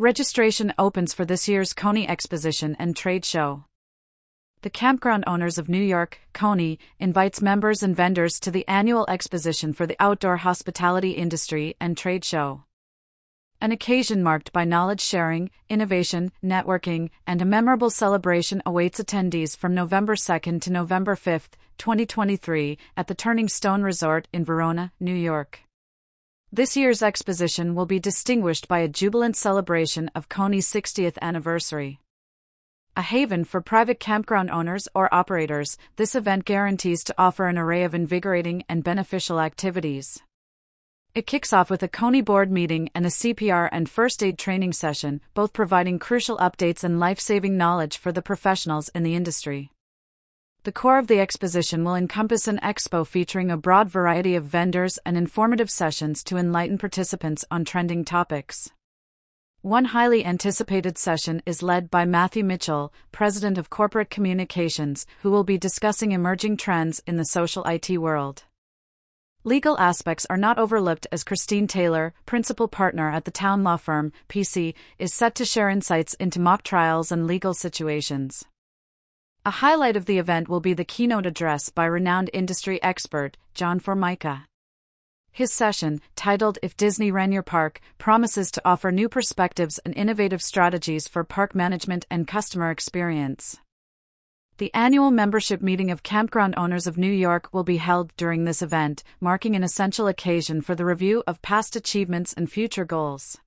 Registration opens for this year's CONY Exposition and Trade Show. The Campground Owners of New York, CONY, invites members and vendors to the annual exposition for the outdoor hospitality industry and trade show. An occasion marked by knowledge sharing, innovation, networking, and a memorable celebration awaits attendees from November 2nd to November 5th, 2023, at the Turning Stone Resort in Verona, New York. This year's exposition will be distinguished by a jubilant celebration of CONY's 60th anniversary. A haven for private campground owners or operators, this event guarantees to offer an array of invigorating and beneficial activities. It kicks off with a CONY board meeting and a CPR and first aid training session, both providing crucial updates and life saving knowledge for the professionals in the industry. The core of the exposition will encompass an expo featuring a broad variety of vendors and informative sessions to enlighten participants on trending topics. One highly anticipated session is led by Matthew Mitchell, President of Corporate Communications, who will be discussing emerging trends in the social IT world. Legal aspects are not overlooked as Christine Taylor, principal partner at the Town Law Firm, PC, is set to share insights into mock trials and legal situations. A highlight of the event will be the keynote address by renowned industry expert, John Formica. His session, titled If Disney Ran Your Park, promises to offer new perspectives and innovative strategies for park management and customer experience. The annual membership meeting of Campground Owners of New York will be held during this event, marking an essential occasion for the review of past achievements and future goals.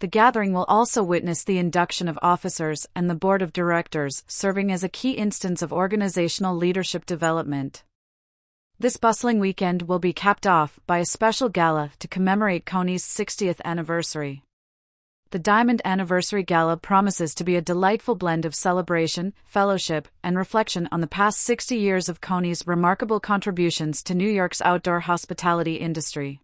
The gathering will also witness the induction of officers and the board of directors, serving as a key instance of organizational leadership development. This bustling weekend will be capped off by a special gala to commemorate CONY's 60th anniversary the Diamond Anniversary Gala promises to be a delightful blend of celebration, fellowship, and reflection on the past 60 years of CONY's remarkable contributions to New York's outdoor hospitality industry.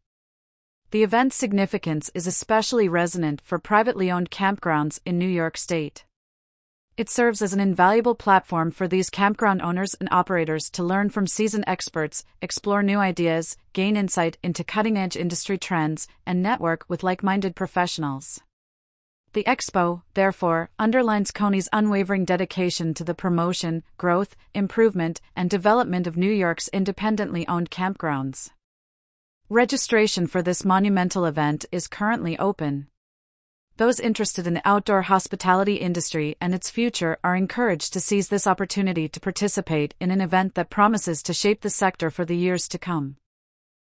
The event's significance is especially resonant for privately owned campgrounds in New York State. It serves as an invaluable platform for these campground owners and operators to learn from seasoned experts, explore new ideas, gain insight into cutting edge industry trends, and network with like minded professionals. The Expo, therefore, underlines CONY's unwavering dedication to the promotion, growth, improvement, and development of New York's independently owned campgrounds. Registration for this monumental event is currently open. Those interested in the outdoor hospitality industry and its future are encouraged to seize this opportunity to participate in an event that promises to shape the sector for the years to come.